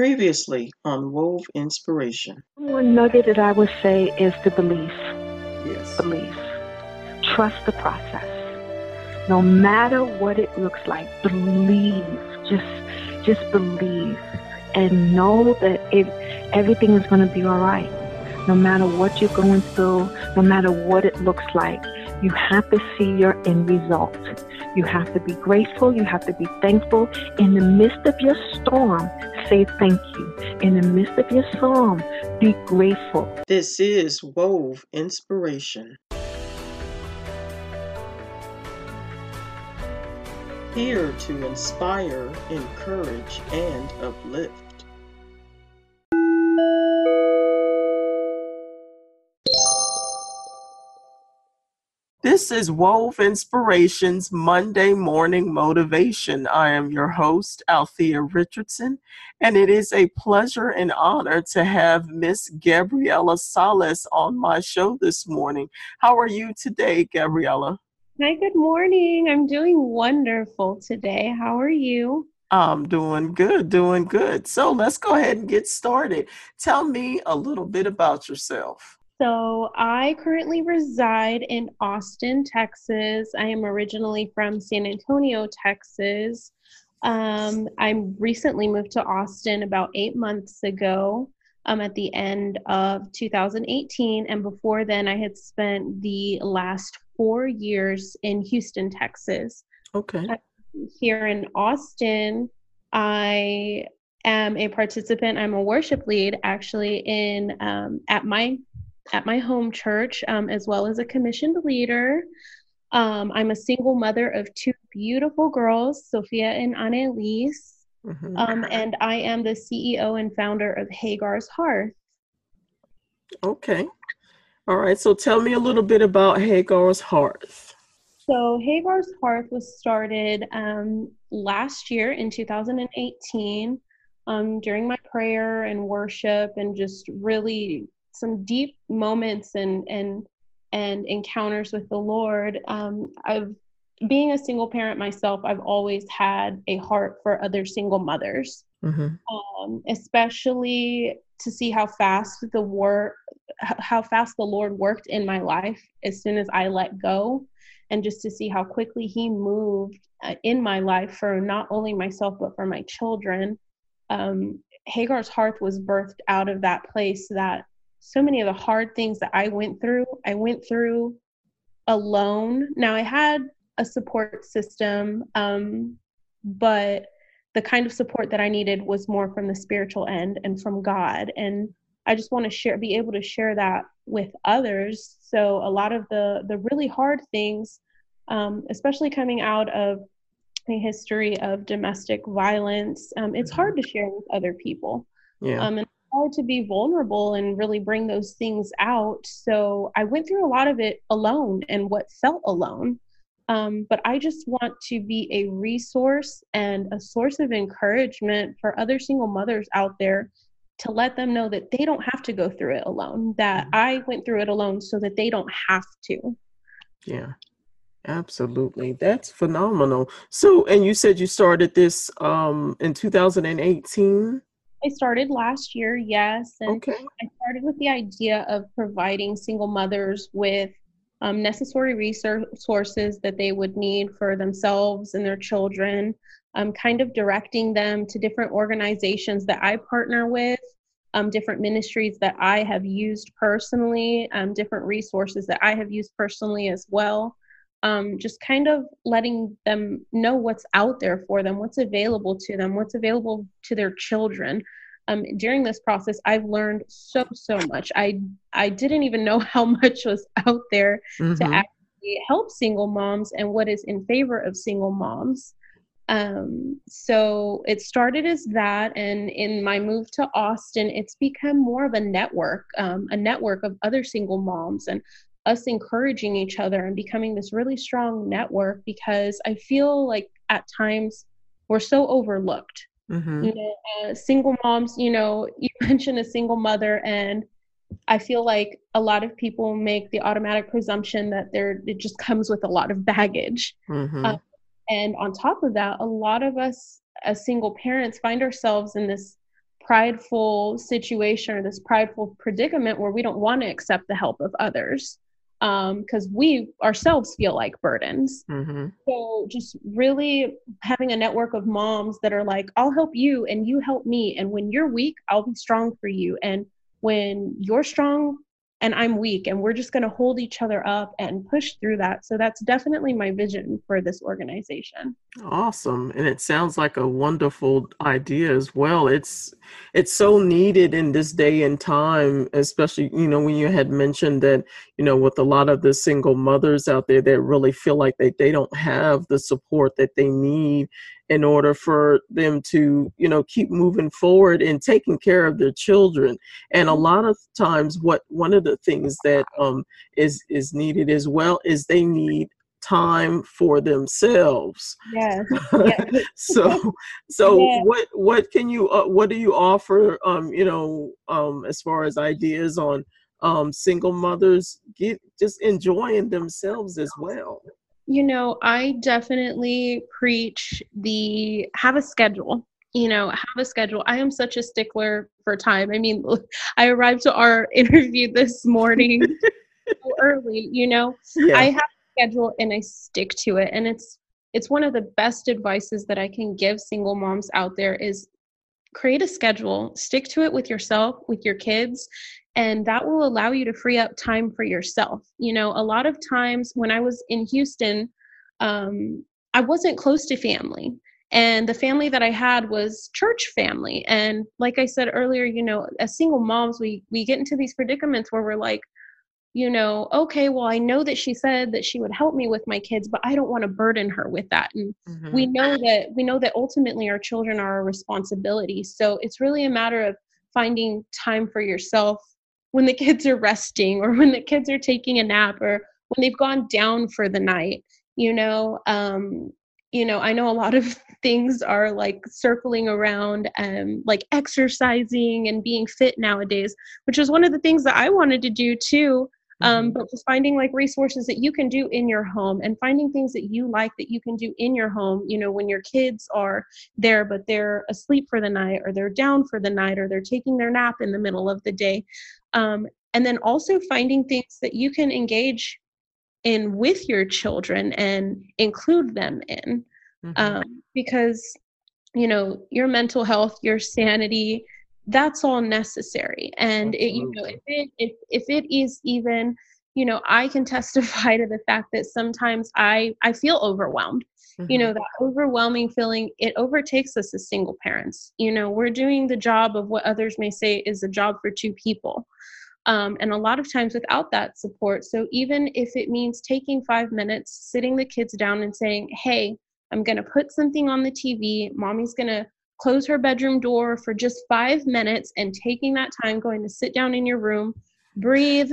Previously on Wove Inspiration. One nugget that I would say is the belief. Yes. Belief. Trust the process. No matter what it looks like, believe. Just just believe and know that it, everything is going to be all right. No matter what you're going through, no matter what it looks like, you have to see your end result. You have to be grateful. You have to be thankful. In the midst of your storm, say thank you. In the midst of your storm, be grateful. This is Wove Inspiration. Here to inspire, encourage, and uplift. This is Wove Inspirations Monday Morning Motivation. I am your host, Althea Richardson, and it is a pleasure and honor to have Miss Gabriella Salas on my show this morning. How are you today, Gabriella? Hi, good morning. I'm doing wonderful today. How are you? I'm doing good, doing good. So let's go ahead and get started. Tell me a little bit about yourself. So, I currently reside in Austin, Texas. I am originally from San Antonio, Texas. Um, I recently moved to Austin about eight months ago um, at the end of 2018. And before then, I had spent the last four years in Houston, Texas. Okay. Here in Austin, I am a participant. I'm a worship lead actually in um, at my at my home church, um, as well as a commissioned leader. Um, I'm a single mother of two beautiful girls, Sophia and Annalise. Mm-hmm. Um, and I am the CEO and founder of Hagar's Hearth. Okay. All right. So tell me a little bit about Hagar's Hearth. So Hagar's Hearth was started um, last year in 2018 um, during my prayer and worship and just really some deep moments and and and encounters with the Lord. Um, I've being a single parent myself, I've always had a heart for other single mothers, mm-hmm. um, especially to see how fast the work, how fast the Lord worked in my life as soon as I let go, and just to see how quickly He moved uh, in my life for not only myself but for my children. Um, Hagar's Hearth was birthed out of that place that so many of the hard things that I went through, I went through alone. Now I had a support system, um, but the kind of support that I needed was more from the spiritual end and from God. And I just want to share, be able to share that with others. So a lot of the the really hard things, um, especially coming out of a history of domestic violence, um, it's hard to share with other people. Yeah. Um, and hard to be vulnerable and really bring those things out. So I went through a lot of it alone and what felt alone. Um, but I just want to be a resource and a source of encouragement for other single mothers out there to let them know that they don't have to go through it alone, that mm-hmm. I went through it alone so that they don't have to. Yeah. Absolutely. That's phenomenal. So, and you said you started this um in 2018? I started last year, yes. And okay. I started with the idea of providing single mothers with um, necessary resources that they would need for themselves and their children, um, kind of directing them to different organizations that I partner with, um, different ministries that I have used personally, um, different resources that I have used personally as well um, just kind of letting them know what's out there for them, what's available to them, what's available to their children. Um, during this process, I've learned so so much. I I didn't even know how much was out there mm-hmm. to actually help single moms and what is in favor of single moms. Um, so it started as that, and in my move to Austin, it's become more of a network, um, a network of other single moms and us encouraging each other and becoming this really strong network because I feel like at times we're so overlooked. Mm-hmm. You know, uh, single moms, you know, you mentioned a single mother, and I feel like a lot of people make the automatic presumption that there it just comes with a lot of baggage. Mm-hmm. Uh, and on top of that, a lot of us as single parents find ourselves in this prideful situation or this prideful predicament where we don't want to accept the help of others because um, we ourselves feel like burdens. Mm-hmm. So just really having a network of moms that are like, I'll help you and you help me. And when you're weak, I'll be strong for you. And when you're strong, and I'm weak, and we're just going to hold each other up and push through that. So that's definitely my vision for this organization. Awesome, and it sounds like a wonderful idea as well. It's it's so needed in this day and time, especially you know when you had mentioned that you know with a lot of the single mothers out there that really feel like they they don't have the support that they need in order for them to you know keep moving forward and taking care of their children. And a lot of times what one of the things that um is is needed as well is they need time for themselves. Yes, yes. so so what what can you uh, what do you offer um you know um as far as ideas on um single mothers get just enjoying themselves as well you know, I definitely preach the have a schedule. You know, have a schedule. I am such a stickler for time. I mean, I arrived to our interview this morning so early, you know. Yeah. I have a schedule and I stick to it. And it's it's one of the best advices that I can give single moms out there is create a schedule, stick to it with yourself, with your kids, and that will allow you to free up time for yourself. You know a lot of times when i was in houston um, i wasn't close to family and the family that i had was church family. And like i said earlier you know as single moms we we get into these predicaments where we're like you know okay well i know that she said that she would help me with my kids but i don't want to burden her with that. And mm-hmm. we know that we know that ultimately our children are a responsibility. So it's really a matter of finding time for yourself when the kids are resting or when the kids are taking a nap or when they've gone down for the night you know um you know i know a lot of things are like circling around um like exercising and being fit nowadays which is one of the things that i wanted to do too um, mm-hmm. but just finding like resources that you can do in your home and finding things that you like that you can do in your home you know when your kids are there but they're asleep for the night or they're down for the night or they're taking their nap in the middle of the day um, and then also finding things that you can engage in with your children and include them in mm-hmm. um, because you know your mental health your sanity that's all necessary. And it, you know if it if, if it is even you know i can testify to the fact that sometimes i i feel overwhelmed. Mm-hmm. you know that overwhelming feeling it overtakes us as single parents. You know we're doing the job of what others may say is a job for two people. Um, and a lot of times without that support so even if it means taking five minutes sitting the kids down and saying hey i'm going to put something on the tv mommy's going to close her bedroom door for just five minutes and taking that time going to sit down in your room breathe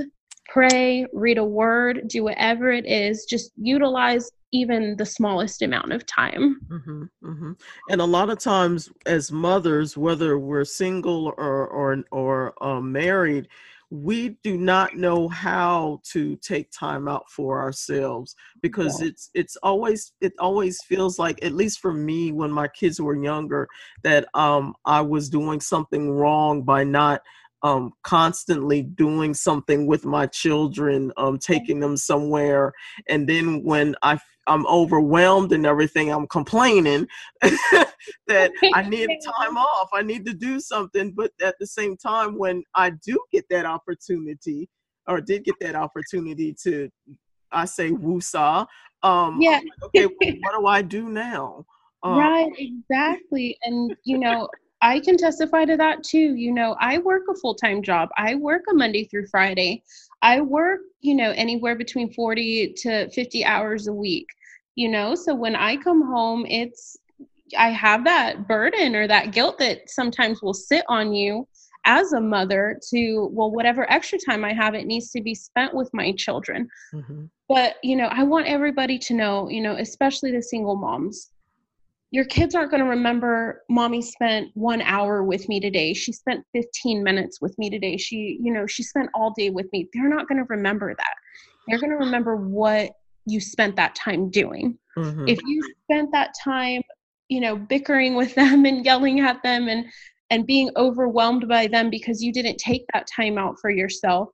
pray read a word do whatever it is just utilize even the smallest amount of time mm-hmm, mm-hmm. and a lot of times as mothers whether we're single or or or um, married we do not know how to take time out for ourselves because yeah. it's it's always it always feels like at least for me when my kids were younger that um I was doing something wrong by not um, constantly doing something with my children, um, taking them somewhere, and then when I I'm overwhelmed and everything, I'm complaining that I need time off. I need to do something, but at the same time, when I do get that opportunity, or did get that opportunity to, I say woosah. Um, yeah. okay, what do I do now? Um, right, exactly, and you know. I can testify to that too. You know, I work a full time job. I work a Monday through Friday. I work, you know, anywhere between 40 to 50 hours a week, you know. So when I come home, it's, I have that burden or that guilt that sometimes will sit on you as a mother to, well, whatever extra time I have, it needs to be spent with my children. Mm-hmm. But, you know, I want everybody to know, you know, especially the single moms, your kids aren't going to remember mommy spent one hour with me today she spent 15 minutes with me today she you know she spent all day with me they're not going to remember that they're going to remember what you spent that time doing. Mm-hmm. if you spent that time you know bickering with them and yelling at them and and being overwhelmed by them because you didn't take that time out for yourself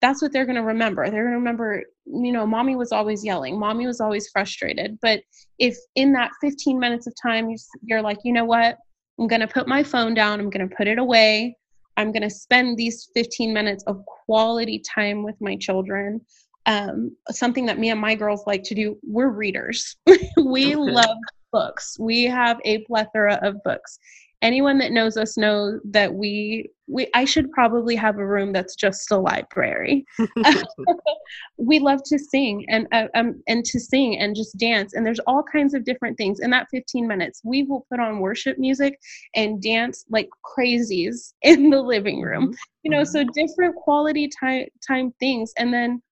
that's what they're going to remember. They're going to remember you know mommy was always yelling. Mommy was always frustrated. But if in that 15 minutes of time you're like you know what? I'm going to put my phone down. I'm going to put it away. I'm going to spend these 15 minutes of quality time with my children um, something that me and my girls like to do we're readers we okay. love books we have a plethora of books anyone that knows us know that we we I should probably have a room that's just a library. we love to sing and uh, um and to sing and just dance and there's all kinds of different things in that 15 minutes. We will put on worship music and dance like crazies in the living room. Mm-hmm. You know, so mm-hmm. different quality time time things and then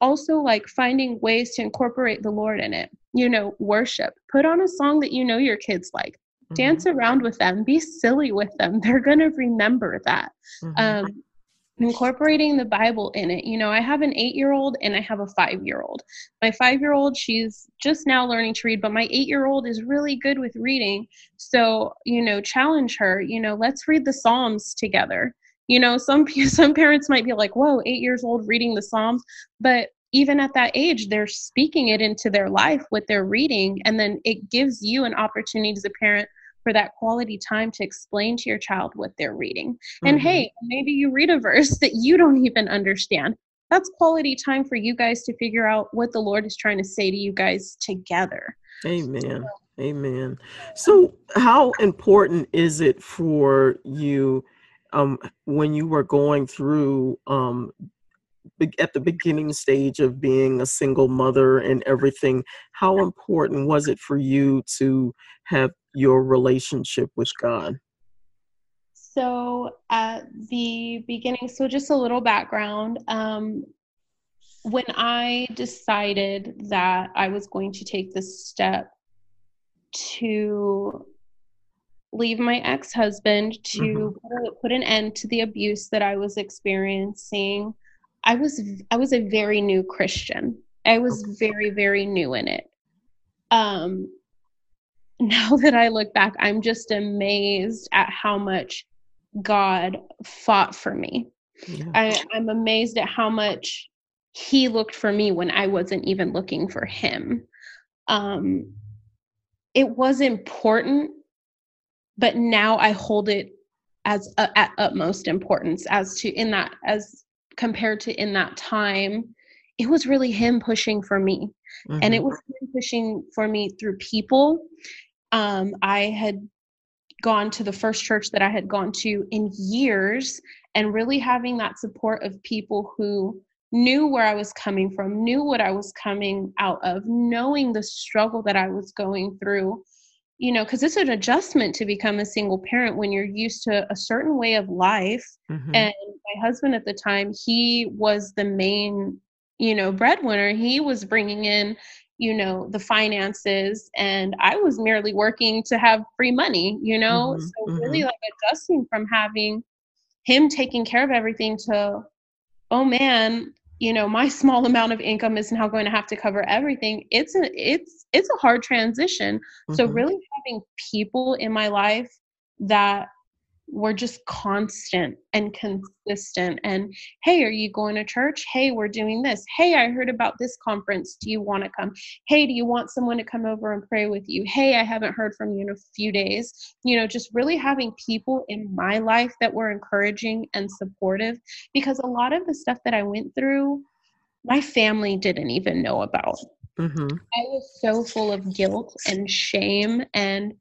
also like finding ways to incorporate the Lord in it. You know, worship. Put on a song that you know your kids like. Mm-hmm. dance around with them. Be silly with them. They're going to remember that. Mm-hmm. um, incorporating the bible in it. You know i have an eight year old and i have a five year old my five year old she's just now learning to read but my eight year old is really good with reading. So you know challenge her. You know let's read the psalms together you know some some parents might be like whoa eight years old reading the psalms but even at that age they're speaking it into their life what they're reading and then it gives you an opportunity as a parent for that quality time to explain to your child what they're reading. Mm-hmm. And hey, maybe you read a verse that you don't even understand. That's quality time for you guys to figure out what the Lord is trying to say to you guys together. Amen. Amen. So, how important is it for you um, when you were going through um, at the beginning stage of being a single mother and everything? How important was it for you to have your relationship with God? So, at the beginning, so just a little background. Um, when I decided that I was going to take this step to leave my ex husband to mm-hmm. put an end to the abuse that I was experiencing, I was I was a very new Christian. I was very very new in it. Um, now that I look back, I'm just amazed at how much God fought for me. Yeah. I, I'm amazed at how much He looked for me when I wasn't even looking for Him. Um, it was important, but now I hold it as uh, at utmost importance as to in that as compared to in that time it was really him pushing for me mm-hmm. and it mm-hmm. was him pushing for me through people um, I had gone to the first church that I had gone to in years and really having that support of people who knew where I was coming from, knew what I was coming out of, knowing the struggle that I was going through. You know, because it's an adjustment to become a single parent when you're used to a certain way of life. Mm-hmm. And my husband at the time, he was the main, you know, breadwinner. He was bringing in, you know the finances and i was merely working to have free money you know mm-hmm, so really mm-hmm. like adjusting from having him taking care of everything to oh man you know my small amount of income is now going to have to cover everything it's a it's it's a hard transition mm-hmm. so really having people in my life that we're just constant and consistent and hey are you going to church? Hey we're doing this. Hey i heard about this conference. Do you want to come? Hey do you want someone to come over and pray with you? Hey i haven't heard from you in a few days. You know just really having people in my life that were encouraging and supportive because a lot of the stuff that i went through my family didn't even know about. Mm-hmm. i was so full of guilt and shame and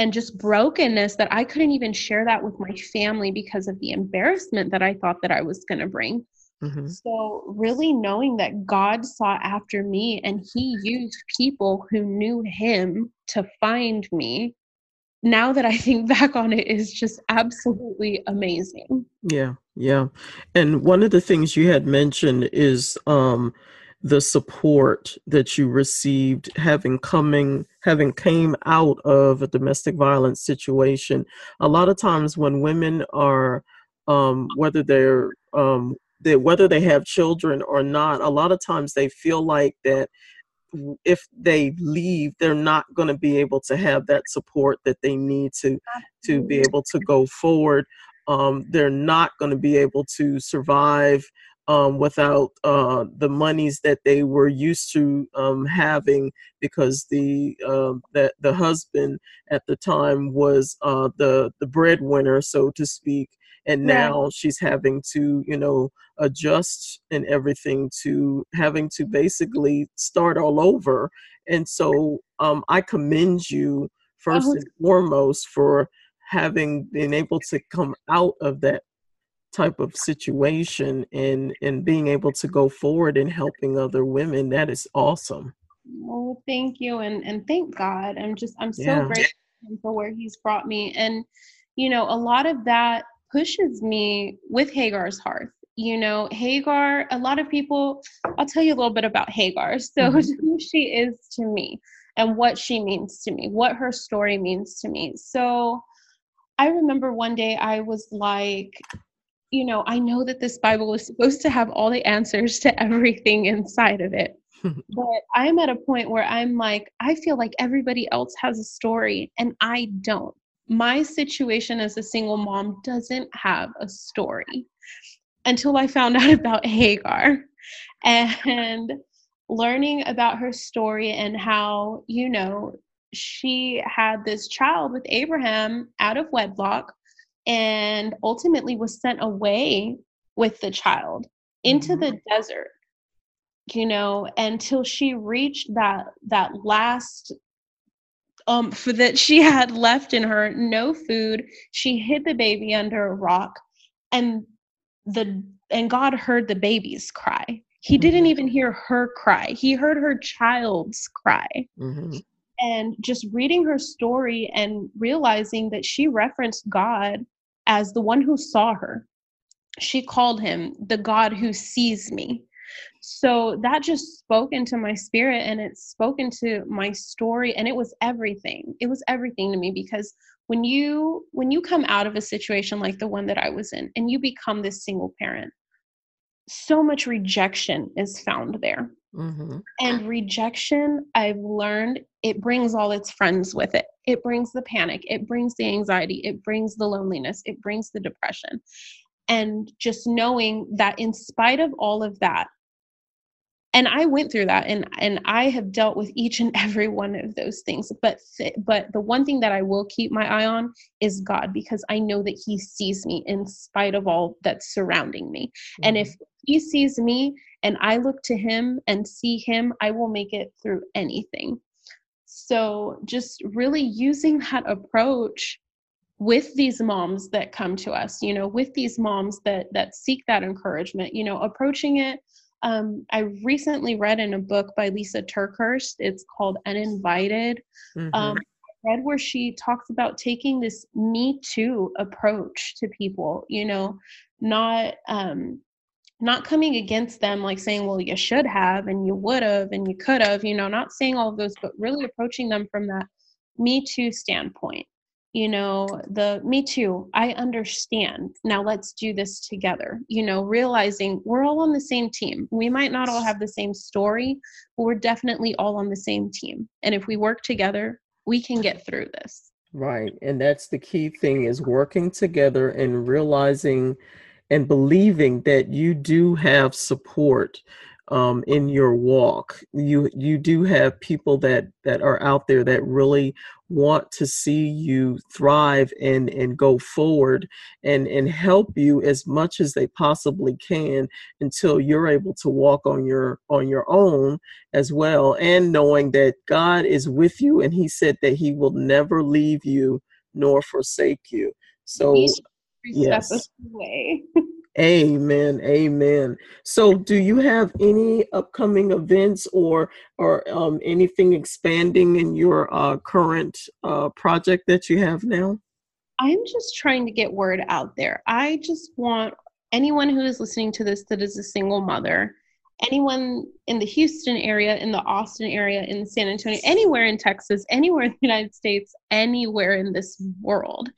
and just brokenness that I couldn't even share that with my family because of the embarrassment that I thought that I was going to bring. Mm-hmm. So, really knowing that God saw after me and He used people who knew Him to find me, now that I think back on it, is just absolutely amazing. Yeah, yeah. And one of the things you had mentioned is um, the support that you received having coming having came out of a domestic violence situation. A lot of times when women are um, whether they're um, they, whether they have children or not a lot of times they feel like that if they leave they're not going to be able to have that support that they need to to be able to go forward. Um, they're not going to be able to survive um, without uh, the monies that they were used to um, having because the uh, that the husband at the time was uh, the the breadwinner, so to speak, and now she's having to you know adjust and everything to having to basically start all over. And so um, I commend you 1st uh-huh. and foremost for having been able to come out of that type of situation and and being able to go forward and helping other women that is awesome oh thank you and and thank god i'm just i'm so yeah. grateful for where he's brought me and you know a lot of that pushes me with hagar's hearth you know hagar a lot of people i'll tell you a little bit about hagar so mm-hmm. who she is to me and what she means to me what her story means to me so I remember one day I was like, you know, I know that this Bible is supposed to have all the answers to everything inside of it. Hmm. but I'm at a point where I'm like, I feel like everybody else has a story and I don't. My situation as a single mom doesn't have a story until I found out about Hagar and learning about her story and how, you know, she had this child with Abraham out of wedlock and ultimately was sent away with the child into mm-hmm. the desert you know until she reached that that last um for that she had left in her no food. She hid the baby under a rock and the and god heard the baby's cry. He mm-hmm. didn't even hear her cry. He heard her child's cry. Mm-hmm and just reading her story and realizing that she referenced God as the one who saw her. She called him the God who sees me. So that just spoke into my spirit and it spoke into my story and it was everything. It was everything to me because when you when you come out of a situation like the one that I was in and you become this single parent, so much rejection is found there. Mm-hmm. And rejection, I've learned it brings all its friends with it. It brings the panic, it brings the anxiety, it brings the loneliness, it brings the depression. And just knowing that in spite of all of that, and I went through that and and I have dealt with each and every one of those things but th- but the one thing that I will keep my eye on is God because I know that he sees me in spite of all that's surrounding me mm-hmm. and if he sees me and I look to him and see him I will make it through anything so just really using that approach with these moms that come to us, you know, with these moms that that seek that encouragement, you know, approaching it. Um, I recently read in a book by Lisa TerKeurst. It's called Uninvited. Mm-hmm. Um, I read where she talks about taking this Me Too approach to people. You know, not um, not coming against them like saying well you should have and you would have and you could have you know not saying all of those but really approaching them from that me too standpoint you know the me too i understand now let's do this together you know realizing we're all on the same team. We might not all have the same story but we're definitely all on the same team and if we work together we can get through this. Right and that's the key thing is working together and realizing and believing that you do have support um, in your walk. You you do have people that that are out there that really want to see you thrive and and go forward and and help you as much as they possibly can until you're able to walk on your on your own as well and knowing that God is with you and he said that he will never leave you nor forsake you. So yes. Amen. Amen. So, do you have any upcoming events or or um, anything expanding in your uh, current uh, project that you have now? I'm just trying to get word out there. I just want anyone who is listening to this that is a single mother, anyone in the Houston area, in the Austin area, in San Antonio, anywhere in Texas, anywhere in the United States, anywhere in this world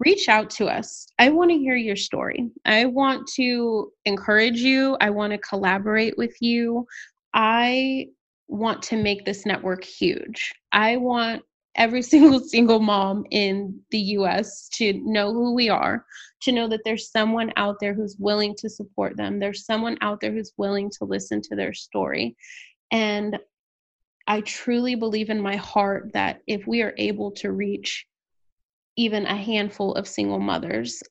reach out to us. I want to hear your story. I want to encourage you. I want to collaborate with you. I want to make this network huge. I want every single single mom in the US to know who we are, to know that there's someone out there who's willing to support them. There's someone out there who's willing to listen to their story. And I truly believe in my heart that if we are able to reach even a handful of single mothers,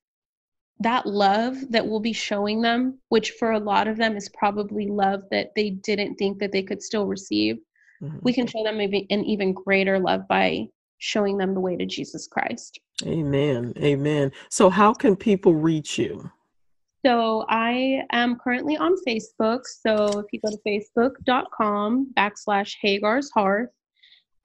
that love that we'll be showing them, which for a lot of them is probably love that they didn't think that they could still receive, mm-hmm. we can show them maybe an even greater love by showing them the way to Jesus Christ. Amen. Amen. So, how can people reach you? So, I am currently on Facebook. So, if you go to facebook.com backslash Hagar's Hearth,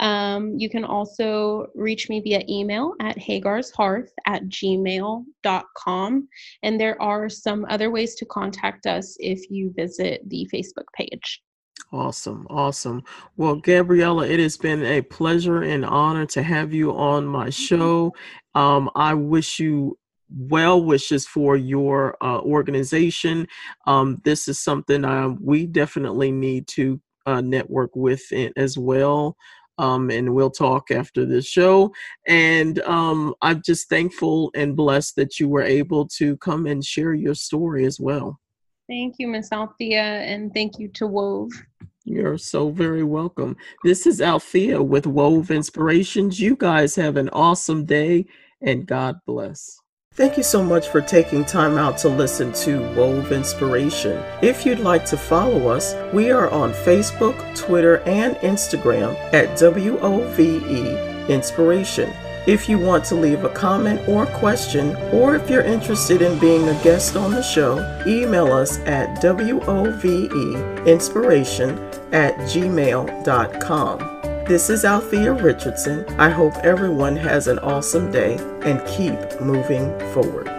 um, you can also reach me via email at hagarshearth at gmail.com. And there are some other ways to contact us if you visit the Facebook page. Awesome. Awesome. Well, Gabriella, it has been a pleasure and honor to have you on my show. Um, I wish you well wishes for your uh, organization. Um, this is something uh, we definitely need to uh, network with it as well. Um, and we'll talk after this show. And um, I'm just thankful and blessed that you were able to come and share your story as well. Thank you, Miss Althea, and thank you to Wove. You're so very welcome. This is Althea with Wove Inspirations. You guys have an awesome day and God bless. Thank you so much for taking time out to listen to Wove Inspiration. If you'd like to follow us, we are on Facebook, Twitter, and Instagram at WOVE Inspiration. If you want to leave a comment or question, or if you're interested in being a guest on the show, email us at woveinspiration at gmail.com. This is Althea Richardson. I hope everyone has an awesome day and keep moving forward.